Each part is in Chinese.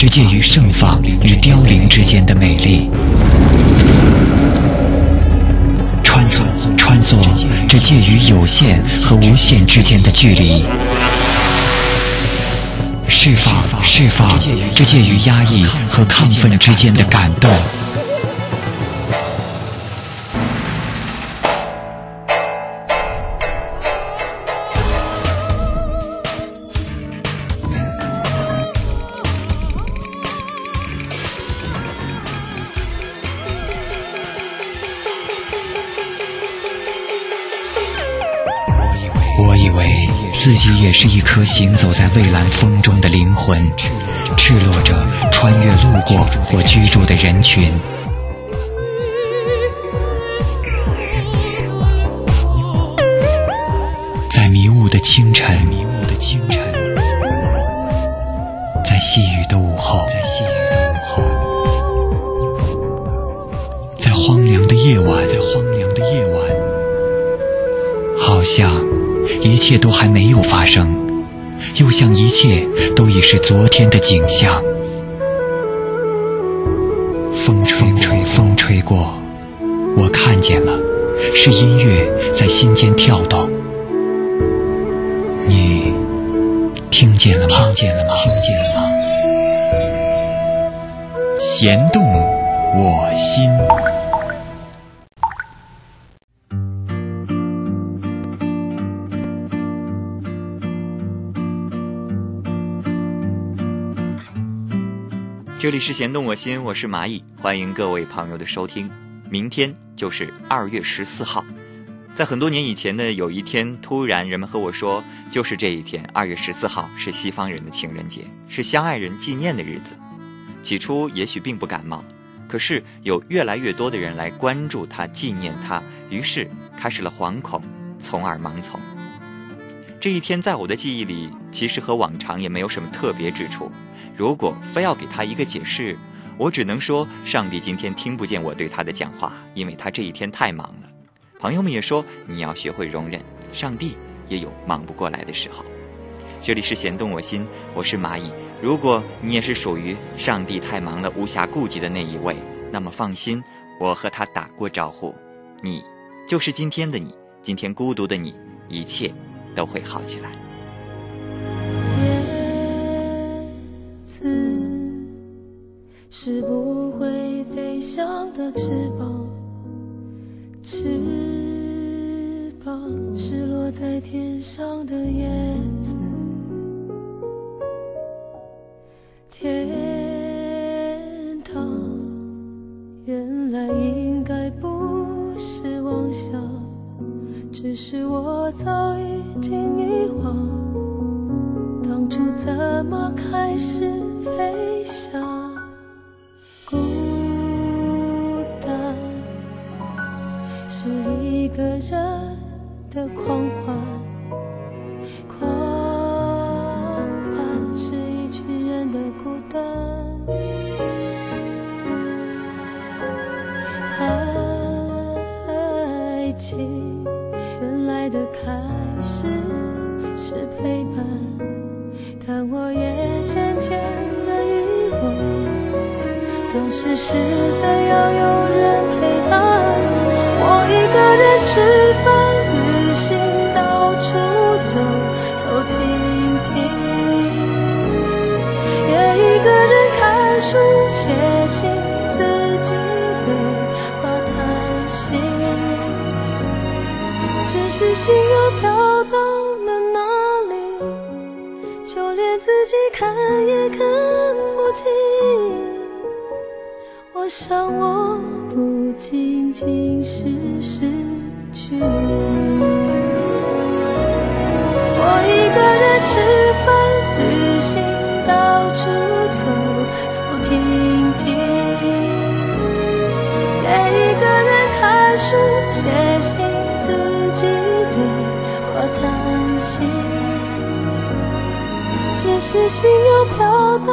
这介于盛放与凋零之间的美丽。穿梭，穿梭，这介于有限和无限之间的距离。释放，释放，这介于压抑和亢奋之间的感动。是一颗行走在蔚蓝风中的灵魂，赤裸着穿越路过或居住的人群，在迷雾的清晨，一切都还没有发生，又像一切都已是昨天的景象。风吹吹，风吹过，我看见了，是音乐在心间跳动。你听见了吗？听见了吗？听见了吗？弦动我心。是弦动我心，我是蚂蚁，欢迎各位朋友的收听。明天就是二月十四号，在很多年以前的有一天，突然人们和我说，就是这一天，二月十四号是西方人的情人节，是相爱人纪念的日子。起初也许并不感冒，可是有越来越多的人来关注他、纪念他，于是开始了惶恐，从而盲从。这一天在我的记忆里，其实和往常也没有什么特别之处。如果非要给他一个解释，我只能说，上帝今天听不见我对他的讲话，因为他这一天太忙了。朋友们也说，你要学会容忍，上帝也有忙不过来的时候。这里是弦动我心，我是蚂蚁。如果你也是属于上帝太忙了无暇顾及的那一位，那么放心，我和他打过招呼，你就是今天的你，今天孤独的你，一切都会好起来。是不会飞翔的翅膀，翅膀是落在天上的叶子。去，我一个人吃饭、旅行，到处走走停停，也一个人看书、写信，自己对话叹息，只是心又飘到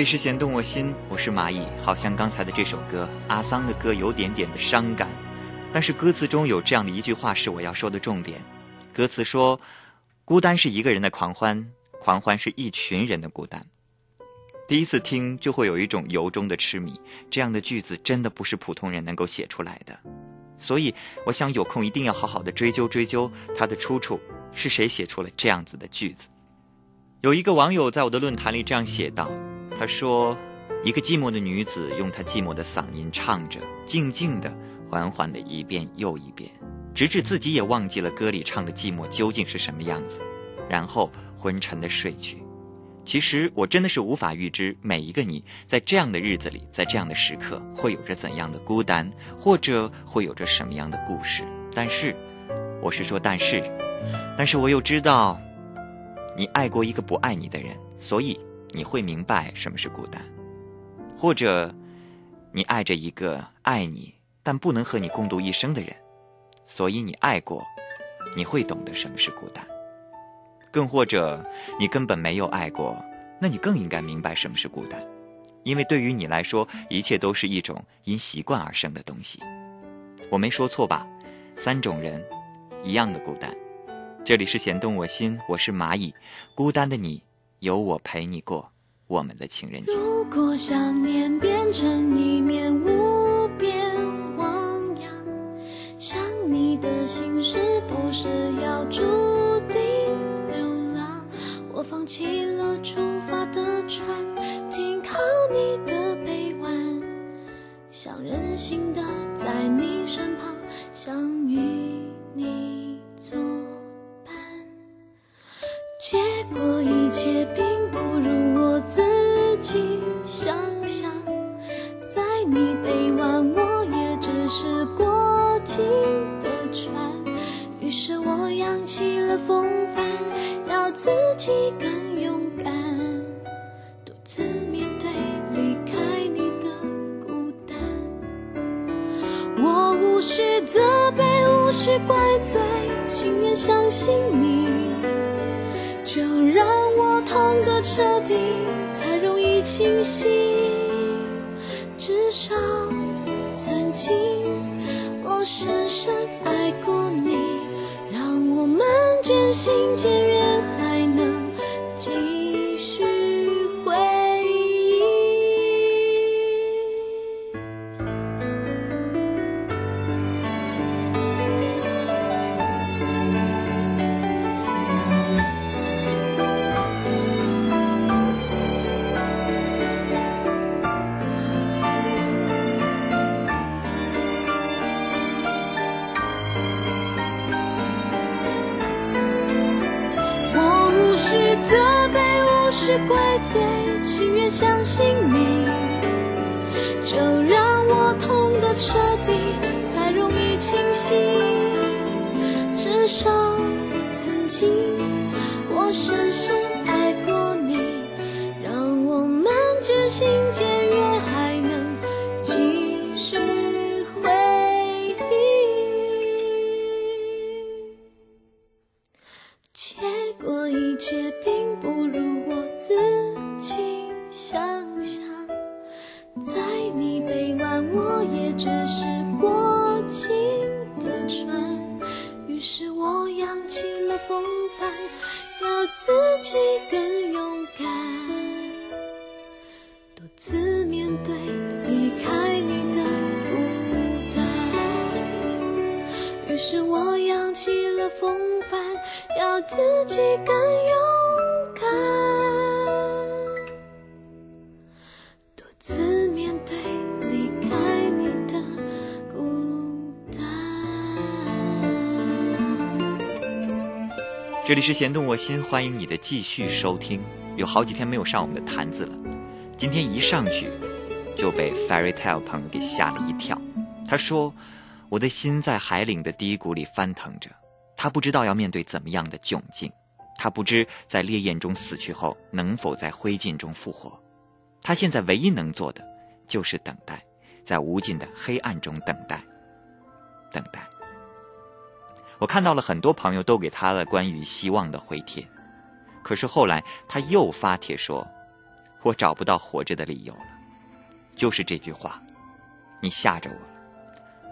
里是弦动我心，我是蚂蚁。好像刚才的这首歌，阿桑的歌有点点的伤感，但是歌词中有这样的一句话是我要说的重点。歌词说：“孤单是一个人的狂欢，狂欢是一群人的孤单。”第一次听就会有一种由衷的痴迷，这样的句子真的不是普通人能够写出来的。所以，我想有空一定要好好的追究追究它的出处，是谁写出了这样子的句子。有一个网友在我的论坛里这样写道：“他说，一个寂寞的女子用她寂寞的嗓音唱着，静静的、缓缓的一遍又一遍，直至自己也忘记了歌里唱的寂寞究竟是什么样子，然后昏沉的睡去。其实我真的是无法预知每一个你在这样的日子里，在这样的时刻会有着怎样的孤单，或者会有着什么样的故事。但是，我是说但是，但是我又知道。”你爱过一个不爱你的人，所以你会明白什么是孤单；或者，你爱着一个爱你但不能和你共度一生的人，所以你爱过，你会懂得什么是孤单；更或者，你根本没有爱过，那你更应该明白什么是孤单，因为对于你来说，一切都是一种因习惯而生的东西。我没说错吧？三种人，一样的孤单。这里是弦动我心，我是蚂蚁，孤单的你，有我陪你过我们的情人节。如果想念变成一面无边汪洋，想你的心是不是要注定流浪？我放弃了出发的船，停靠你的臂弯，想任性的自己更勇敢，独自面对离开你的孤单。我无需责备，无需怪罪，情愿相信你。就让我痛个彻底，才容易清醒。至少曾经我深深爱过你，让我们渐行渐远，需责备，无需怪罪，情愿相信你。就让我痛得彻底，才容易清醒。至少曾经，我深深爱过你，让我们坚信这里是弦动我心，欢迎你的继续收听。有好几天没有上我们的坛子了，今天一上去就被 Fairy Tale 朋友给吓了一跳。他说：“我的心在海岭的低谷里翻腾着，他不知道要面对怎么样的窘境，他不知在烈焰中死去后能否在灰烬中复活。他现在唯一能做的就是等待，在无尽的黑暗中等待，等待。”我看到了很多朋友都给他了关于希望的回帖，可是后来他又发帖说：“我找不到活着的理由了。”就是这句话，你吓着我了。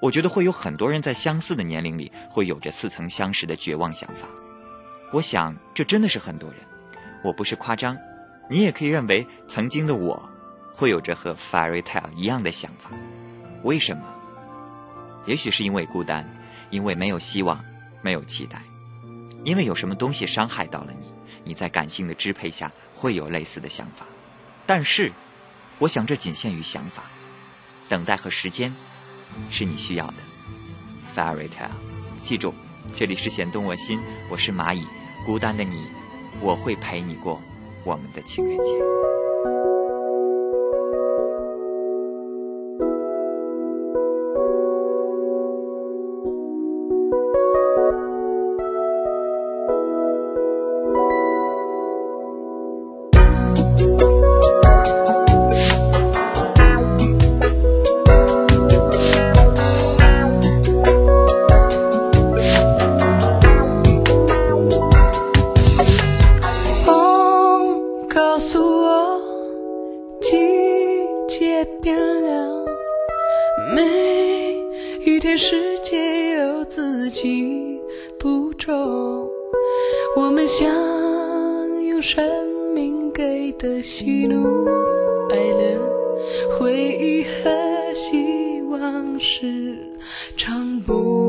我觉得会有很多人在相似的年龄里会有着似曾相识的绝望想法。我想这真的是很多人，我不是夸张，你也可以认为曾经的我会有着和 Fairy Tale 一样的想法。为什么？也许是因为孤单。因为没有希望，没有期待，因为有什么东西伤害到了你，你在感性的支配下会有类似的想法。但是，我想这仅限于想法，等待和时间是你需要的。Fairy tale，记住，这里是弦动我心，我是蚂蚁，孤单的你，我会陪你过我们的情人节。的喜怒哀乐，回忆和希望是唱不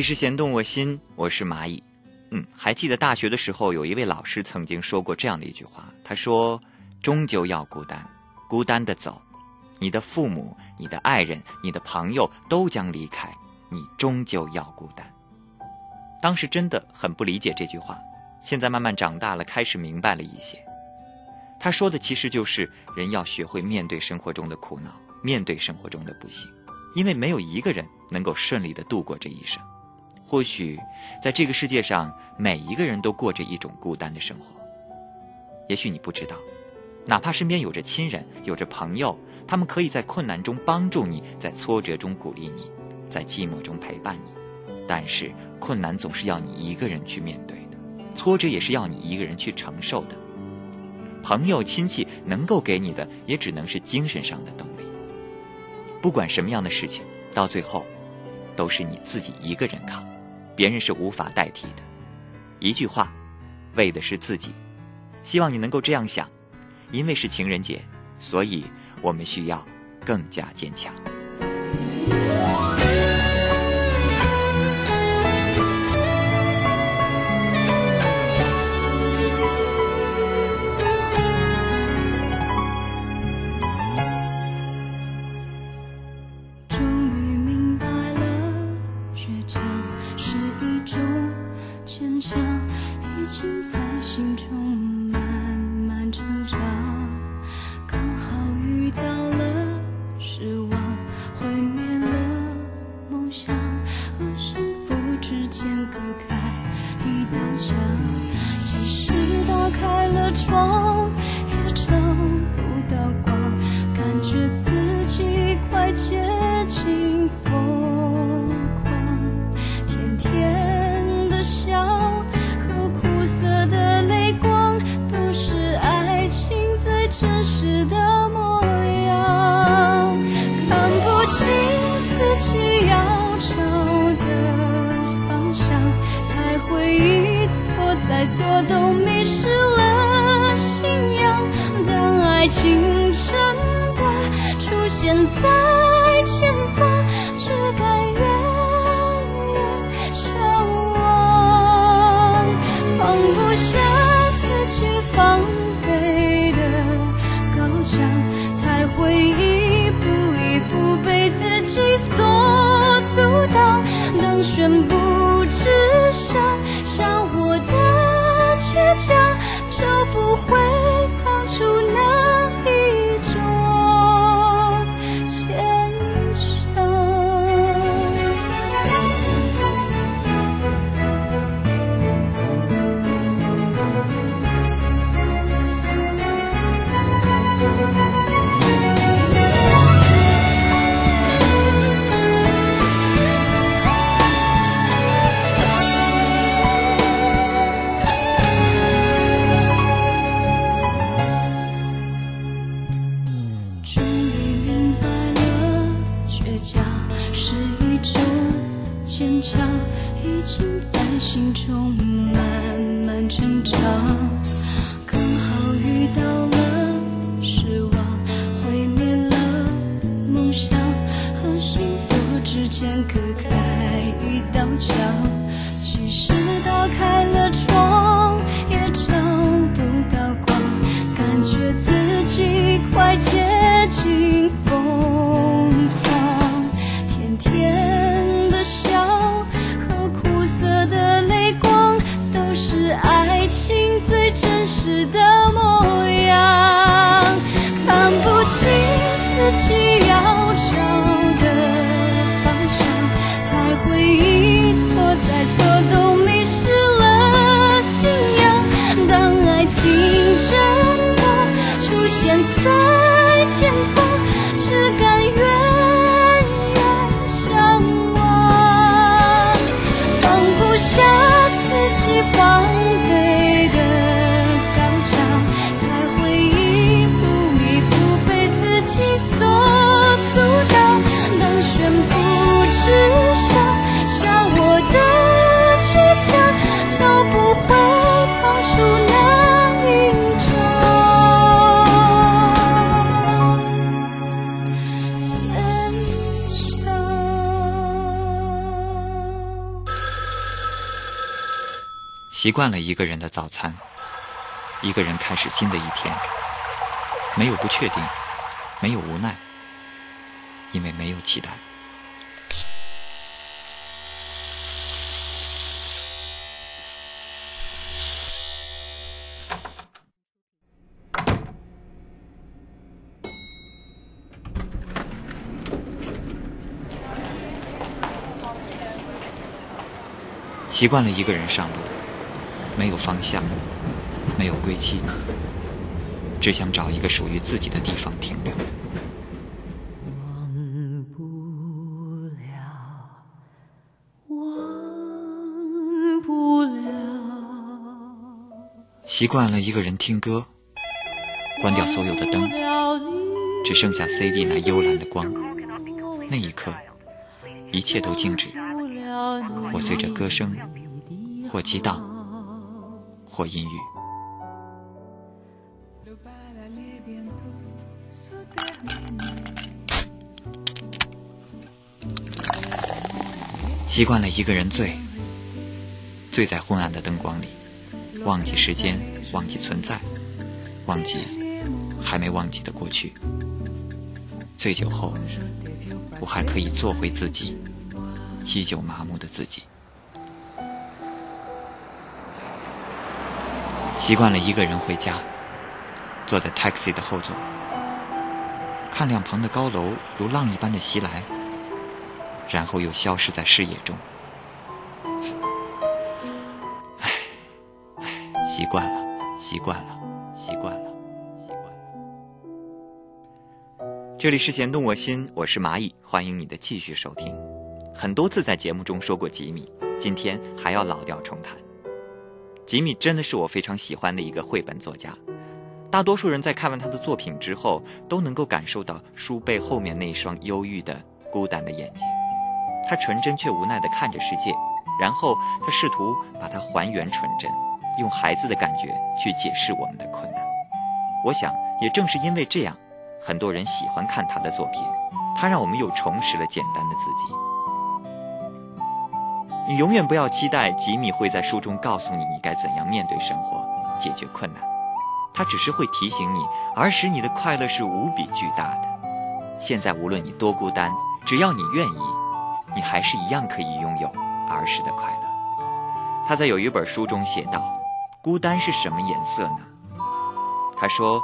里是弦动我心，我是蚂蚁。嗯，还记得大学的时候，有一位老师曾经说过这样的一句话，他说：“终究要孤单，孤单的走。你的父母、你的爱人、你的朋友都将离开，你终究要孤单。”当时真的很不理解这句话，现在慢慢长大了，开始明白了一些。他说的其实就是人要学会面对生活中的苦恼，面对生活中的不幸，因为没有一个人能够顺利的度过这一生。或许，在这个世界上，每一个人都过着一种孤单的生活。也许你不知道，哪怕身边有着亲人，有着朋友，他们可以在困难中帮助你，在挫折中鼓励你，在寂寞中陪伴你。但是，困难总是要你一个人去面对的，挫折也是要你一个人去承受的。朋友、亲戚能够给你的，也只能是精神上的动力。不管什么样的事情，到最后，都是你自己一个人扛。别人是无法代替的。一句话，为的是自己。希望你能够这样想，因为是情人节，所以我们需要更加坚强。间隔开一道墙。即使打开了窗，我，都迷失了信仰。当爱情真的出现在习惯了一个人的早餐，一个人开始新的一天，没有不确定，没有无奈，因为没有期待。习惯了一个人上路，没有方向，没有归期，只想找一个属于自己的地方停留。忘不了，忘不了，习惯了一个人听歌，关掉所有的灯，只剩下 CD 那幽蓝的光。那一刻，一切都静止。我随着歌声，或激荡，或阴郁。习惯了一个人醉，醉在昏暗的灯光里，忘记时间，忘记存在，忘记还没忘记的过去。醉酒后，我还可以做回自己，依旧麻木的自己。习惯了一个人回家，坐在 taxi 的后座，看两旁的高楼如浪一般的袭来，然后又消失在视野中。唉，习惯了，习惯了，习惯了，习惯了。这里是弦动我心，我是蚂蚁，欢迎你的继续收听。很多次在节目中说过吉米，今天还要老调重弹。吉米真的是我非常喜欢的一个绘本作家。大多数人在看完他的作品之后，都能够感受到书背后面那双忧郁的、孤单的眼睛。他纯真却无奈地看着世界，然后他试图把它还原纯真，用孩子的感觉去解释我们的困难。我想，也正是因为这样，很多人喜欢看他的作品。他让我们又重拾了简单的自己。你永远不要期待吉米会在书中告诉你你该怎样面对生活、解决困难。他只是会提醒你，儿时你的快乐是无比巨大的。现在无论你多孤单，只要你愿意，你还是一样可以拥有儿时的快乐。他在有一本书中写道：“孤单是什么颜色呢？”他说：“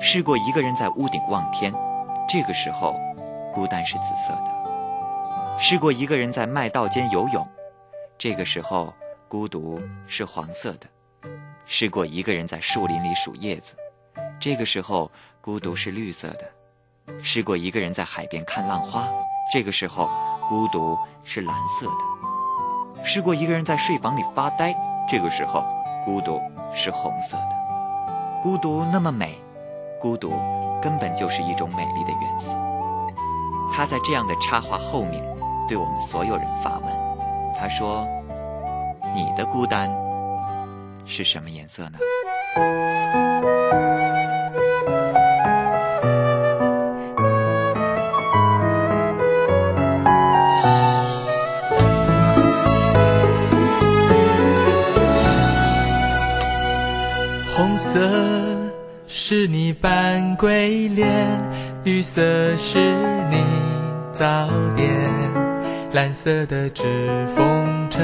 试过一个人在屋顶望天，这个时候，孤单是紫色的；试过一个人在麦道间游泳，这个时候，孤独是黄色的。”试过一个人在树林里数叶子，这个时候孤独是绿色的；试过一个人在海边看浪花，这个时候孤独是蓝色的；试过一个人在睡房里发呆，这个时候孤独是红色的。孤独那么美，孤独根本就是一种美丽的元素。他在这样的插画后面对我们所有人发问。他说：“你的孤单是什么颜色呢？”红色是你扮鬼脸，绿色是你早点，蓝色的纸风车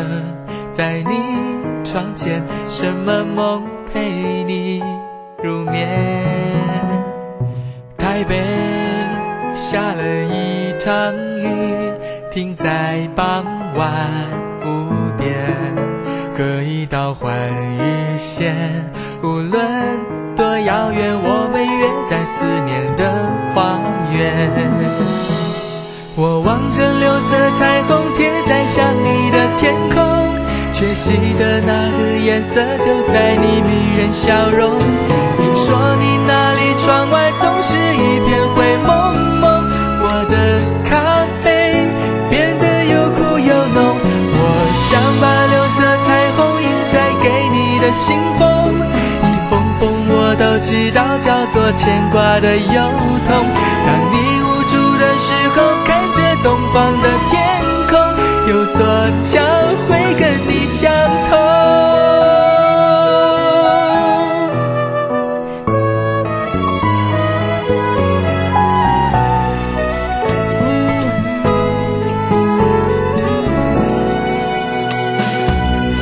在你窗前，什么梦陪你入眠？台北下了一场雨，停在傍晚五点，隔一道换日线。无论多遥远，我们约在思念的花园。我望着六色彩虹贴在想你的天空，缺席的那个颜色就在你迷人笑容。听说你那里窗外总是一片灰蒙蒙，我的咖啡变得又苦又浓。我想把六色彩虹印在给你的信封。一封封我都知道叫做牵挂的忧痛。当你无，东方的天空，有座桥会跟你相通。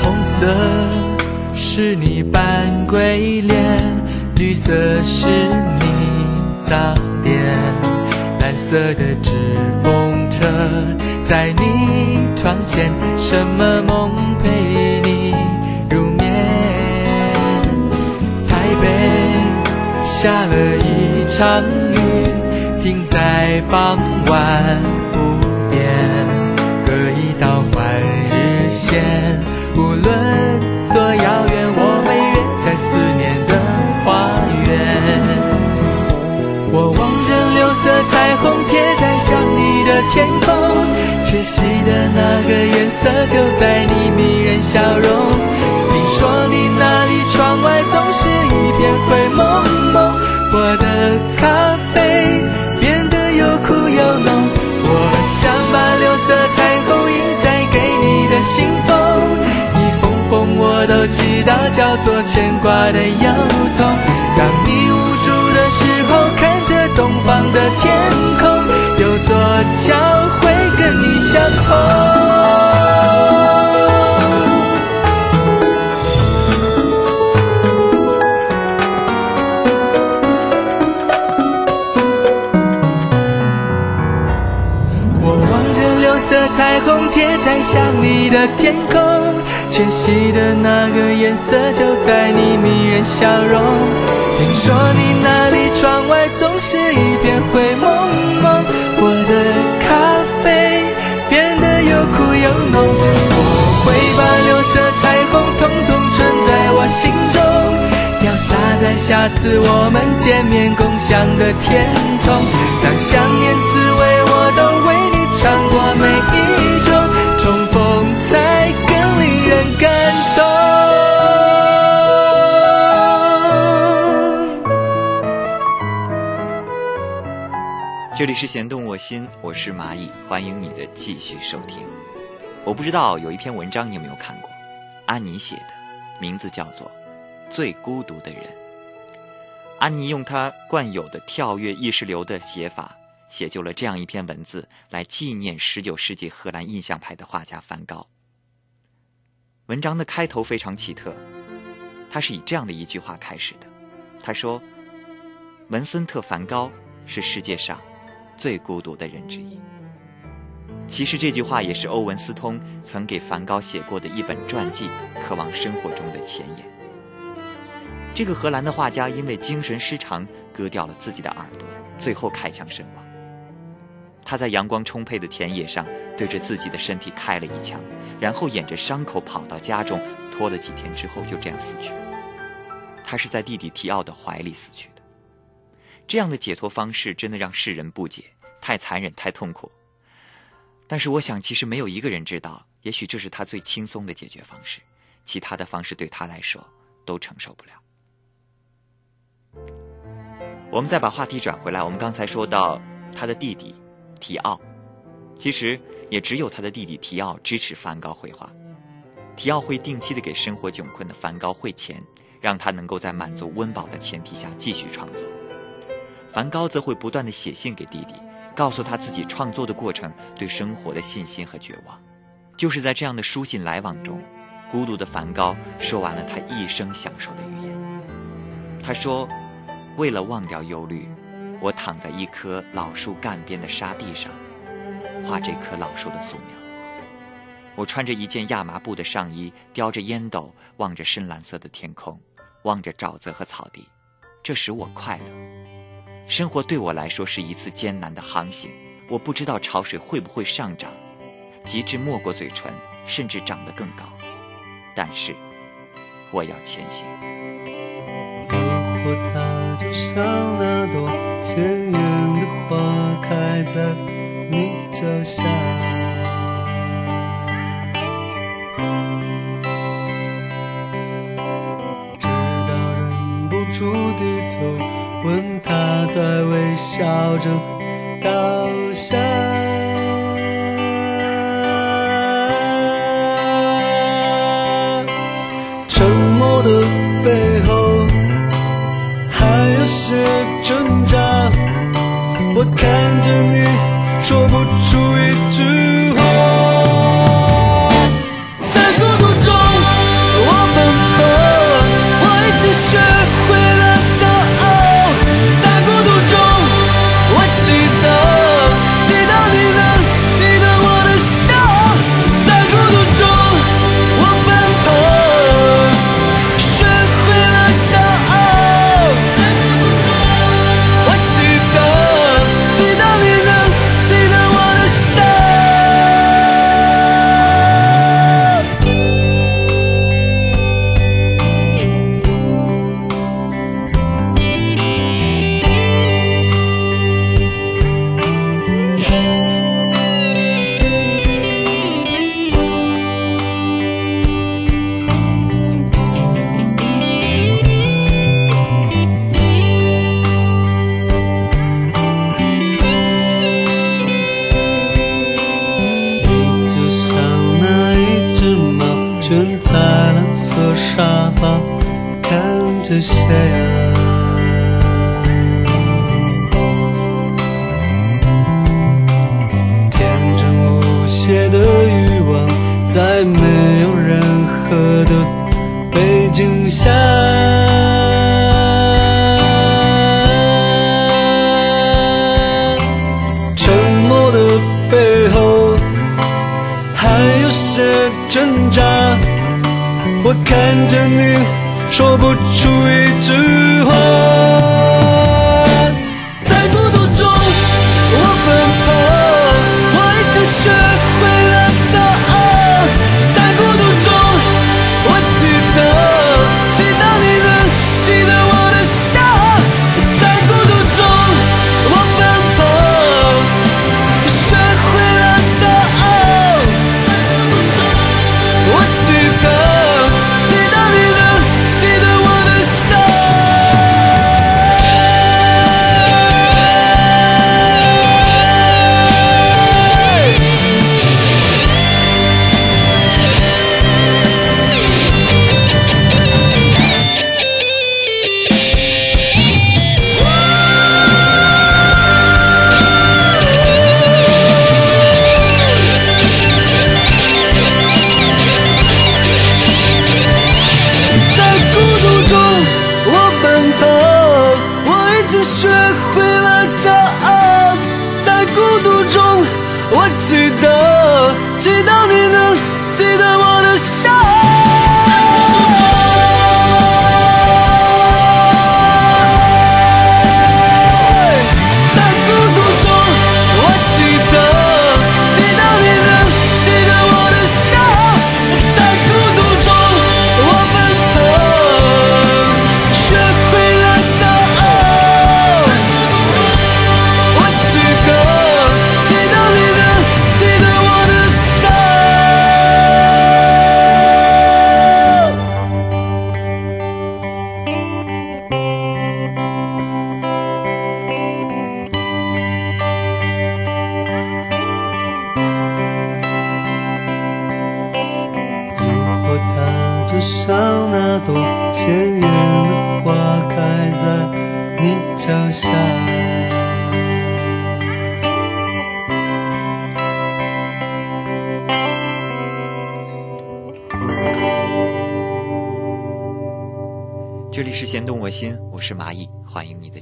红色是你扮鬼脸。绿色是你早点，蓝色的指缝车在你窗前，什么梦陪你入眠？台北下了一场雨，停在傍晚五点，隔一道换日线，无论多遥远，我色彩虹贴在想你的天空，缺席的那个颜色就在你迷人笑容。听说你那里窗外总是一片灰蒙蒙，我的咖啡变得又苦又浓。我想把六色彩虹印在给你的信封。一封封我都知道叫做牵挂的忧痛。东方的天空，有座桥会跟你相通。色彩虹贴在想你的天空，迁徙的那个颜色就在你迷人笑容。听说你那里窗外总是一片灰蒙蒙，我的咖啡变得又苦又浓。我会把六色彩虹统统存在我心中，要洒在下次我们见面共享的天空。当想念滋味，我都为你。尝过每一这里是弦动我心，我是蚂蚁，欢迎你的继续收听。我不知道有一篇文章你有没有看过，安妮写的，名字叫做《最孤独的人》。安妮用她惯有的跳跃意识流的写法。写就了这样一篇文字，来纪念十九世纪荷兰印象派的画家梵高。文章的开头非常奇特，他是以这样的一句话开始的：“他说，文森特·梵高是世界上最孤独的人之一。”其实这句话也是欧文斯通曾给梵高写过的一本传记《渴望生活中的前言》。这个荷兰的画家因为精神失常，割掉了自己的耳朵，最后开枪身亡。他在阳光充沛的田野上，对着自己的身体开了一枪，然后掩着伤口跑到家中，拖了几天之后就这样死去。他是在弟弟提奥的怀里死去。这样的解脱方式真的让世人不解，太残忍，太痛苦。但是我想，其实没有一个人知道也许这是他最轻松的解决方式，其他的方式对他来说都承受不了。我们再把话题转回来，我们刚才说到他的弟弟提奥，其实也只有他的弟弟提奥支持梵高绘画。提奥会定期的给生活窘困的梵高汇钱，让他能够在满足温饱的前提下继续创作。梵高则会不断的写信给弟弟，告诉他自己创作的过程对生活的信心和绝望。就是在这样的书信来往中，孤独的梵高说完了他一生享受的语言。他说：“为了忘掉忧虑，我躺在一棵老树干边的沙地上，画这棵老树的素描。我穿着一件亚麻布的上衣，叼着烟斗，望着深蓝色的天空，望着沼泽和草地，这使我快乐。生活对我来说是一次艰难的航行，我不知道潮水会不会上涨。”极致没过嘴唇，甚至长得更高，但是我要前行。如果它就像那朵鲜艳的花开在你脚下，直到忍不住低头问在微笑着倒下。沉默的背后还有些挣扎，我看着你说不出一句我看着你说不出一句话。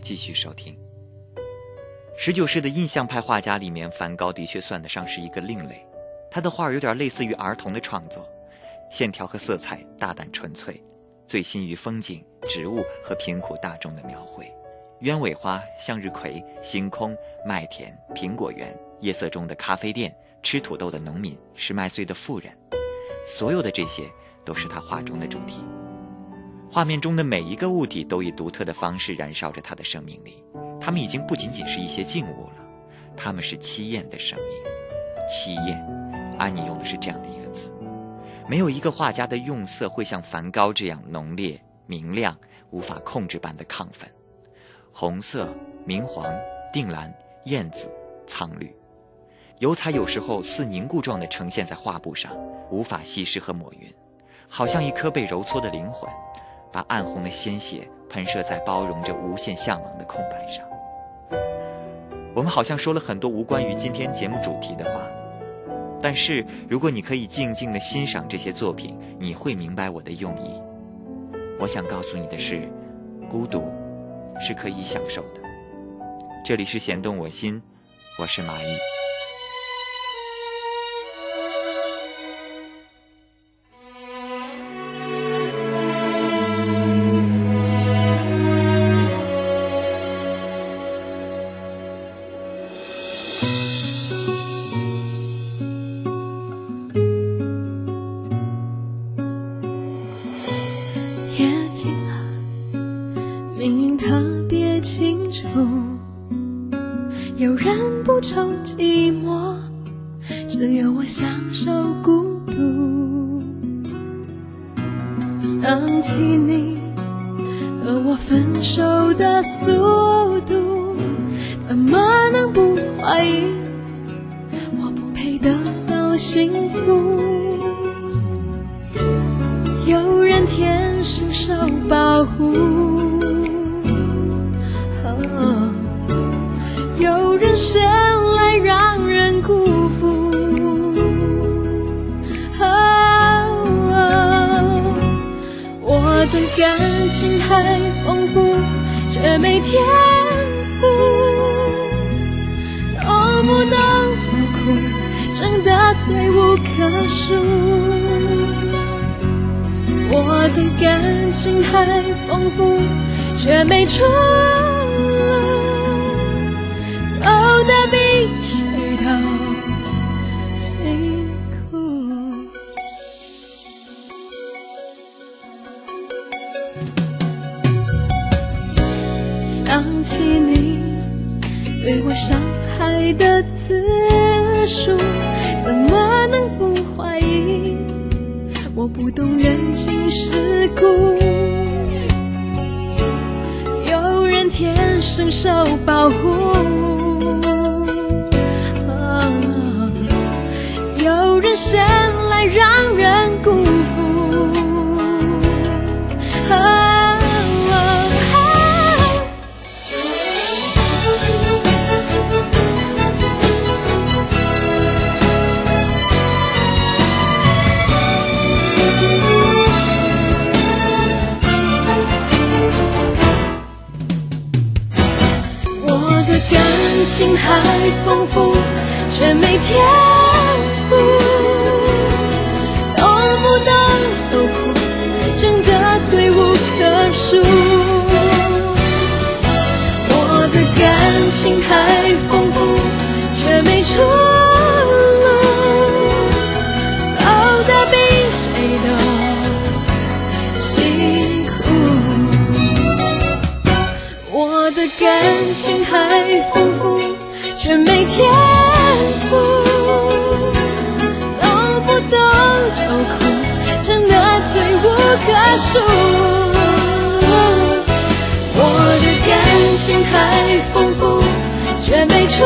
继续收听。十九世的印象派画家里面，梵高的确算得上是一个另类。他的画有点类似于儿童的创作，线条和色彩大胆纯粹，醉心于风景、植物和贫苦大众的描绘。鸢尾花、向日葵、星空、麦田、苹果园、夜色中的咖啡店、吃土豆的农民、十麦穗的妇人，所有的这些都是他画中的主题。画面中的每一个物体都以独特的方式燃烧着它的生命力，它们已经不仅仅是一些静物了，它们是凄艳的生命。凄艳，安妮用的是这样的一个词。没有一个画家的用色会像梵高这样浓烈、明亮、无法控制般的亢奋。红色、明黄、靛蓝、艳紫、苍绿，油彩有时候似凝固状的呈现在画布上，无法稀释和抹匀，好像一颗被揉搓的灵魂。把暗红的鲜血喷射在包容着无限向往的空白上。我们好像说了很多无关于今天节目主题的话，但是如果你可以静静的欣赏这些作品，你会明白我的用意。我想告诉你的是，孤独是可以享受的。这里是弦动我心，我是马天生受保护，有人生来让人辜负。我的感情太丰富，却没天赋，都不能照顾，真的罪无可恕。我的感情还丰富，却没出路，走得比谁都辛苦。想起你对我伤害的次数。怎么能不怀疑？不懂人情世故，有人天生受保护，有人却每天赋，懂不懂愁苦，真的罪无可恕。我的感情太丰富，却没出路，走得比谁都辛苦。我的感情还丰富。却每天棵树。我的感情太丰富，却没出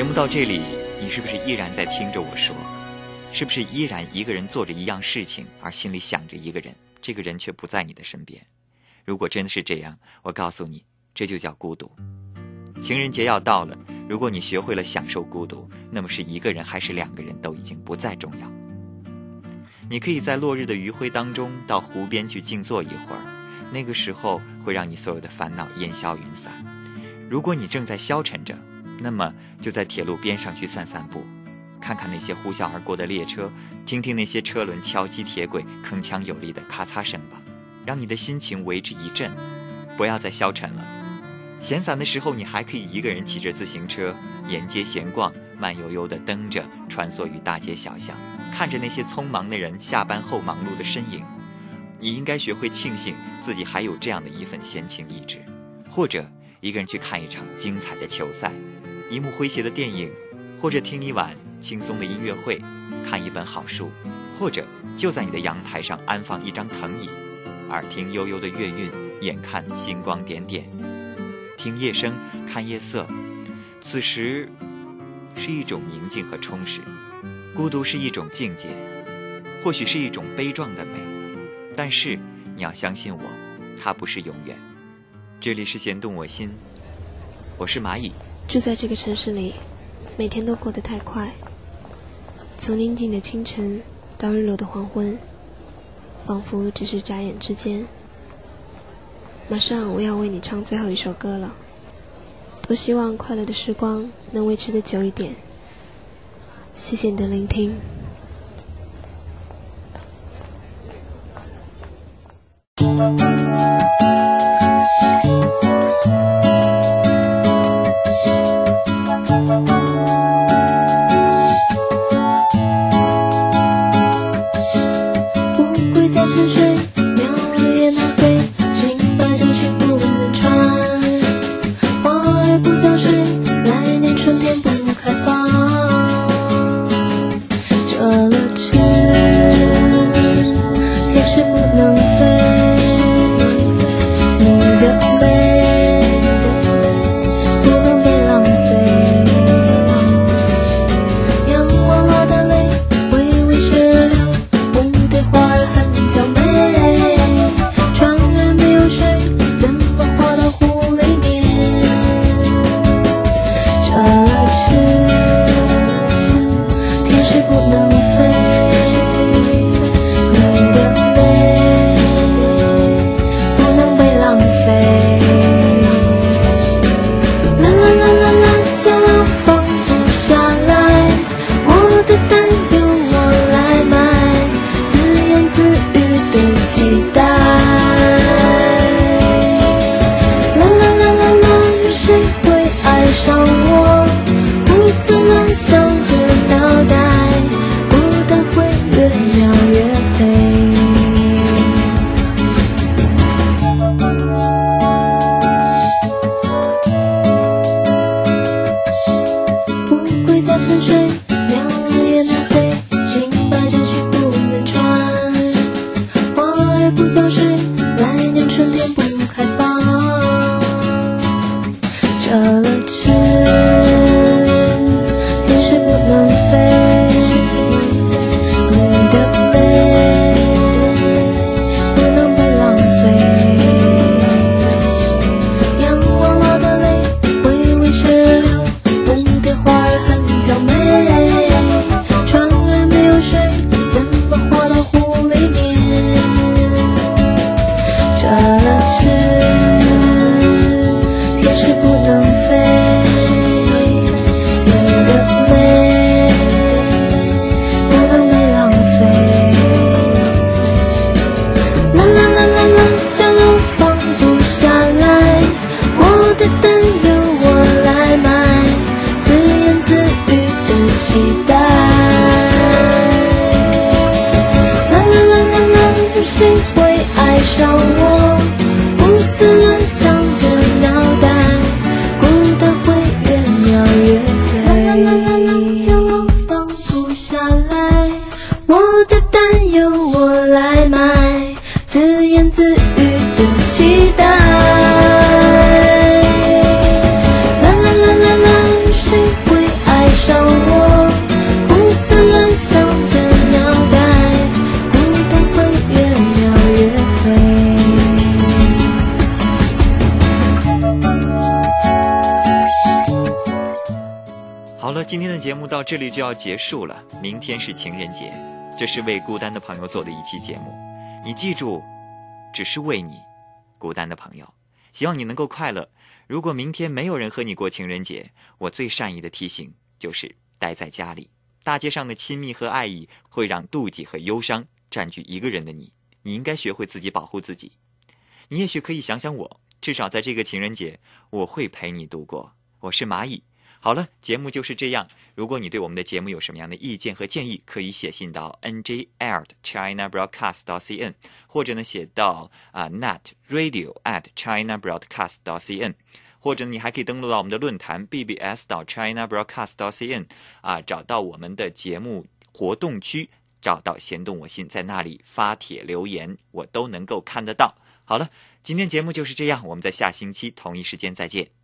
节目到这里，你是不是依然在听着我说？是不是依然一个人做着一样事情，而心里想着一个人，这个人却不在你的身边？如果真的是这样，我告诉你，这就叫孤独。情人节要到了，如果你学会了享受孤独，那么是一个人还是两个人都已经不再重要。你可以在落日的余晖当中到湖边去静坐一会儿，那个时候会让你所有的烦恼烟消云散。如果你正在消沉着，那么就在铁路边上去散散步，看看那些呼啸而过的列车，听听那些车轮敲击铁轨铿锵有力的咔嚓声吧，让你的心情为之一振。不要再消沉了。闲散的时候，你还可以一个人骑着自行车沿街闲逛，慢悠悠地蹬着穿梭于大街小巷，看着那些匆忙的人下班后忙碌的身影。你应该学会庆幸自己还有这样的一份闲情逸致，或者一个人去看一场精彩的球赛。一幕诙谐的电影，或者听一晚轻松的音乐会，看一本好书，或者就在你的阳台上安放一张藤椅，耳听悠悠的月韵，眼看星光点点，听夜声，看夜色。此时是一种宁静和充实，孤独是一种境界，或许是一种悲壮的美，但是你要相信我，它不是永远。这里是弦动我心，我是蚂蚁。住在这个城市里，每天都过得太快。从宁静的清晨到日落的黄昏，仿佛只是眨眼之间。马上我要为你唱最后一首歌了，多希望快乐的时光能维持的久一点。谢谢你的聆听。就要结束了。明天是情人节，这是为孤单的朋友做的一期节目。你记住，只是为你孤单的朋友。希望你能够快乐。如果明天没有人和你过情人节，我最善意的提醒就是待在家里。大街上的亲密和爱意会让妒忌和忧伤占据一个人的你。你应该学会自己保护自己。你也许可以想想我，至少在这个情人节，我会陪你度过。我是蚂蚁。好了，节目就是这样。如果你对我们的节目有什么样的意见和建议，可以写信到 n j at china broadcast dot cn，或者呢写到啊 net radio at china broadcast dot cn，或者你还可以登录到我们的论坛 bbs 到 china broadcast dot cn，啊，找到我们的节目活动区，找到弦动我心，在那里发帖留言，我都能够看得到。好了，今天节目就是这样，我们在下星期同一时间再见。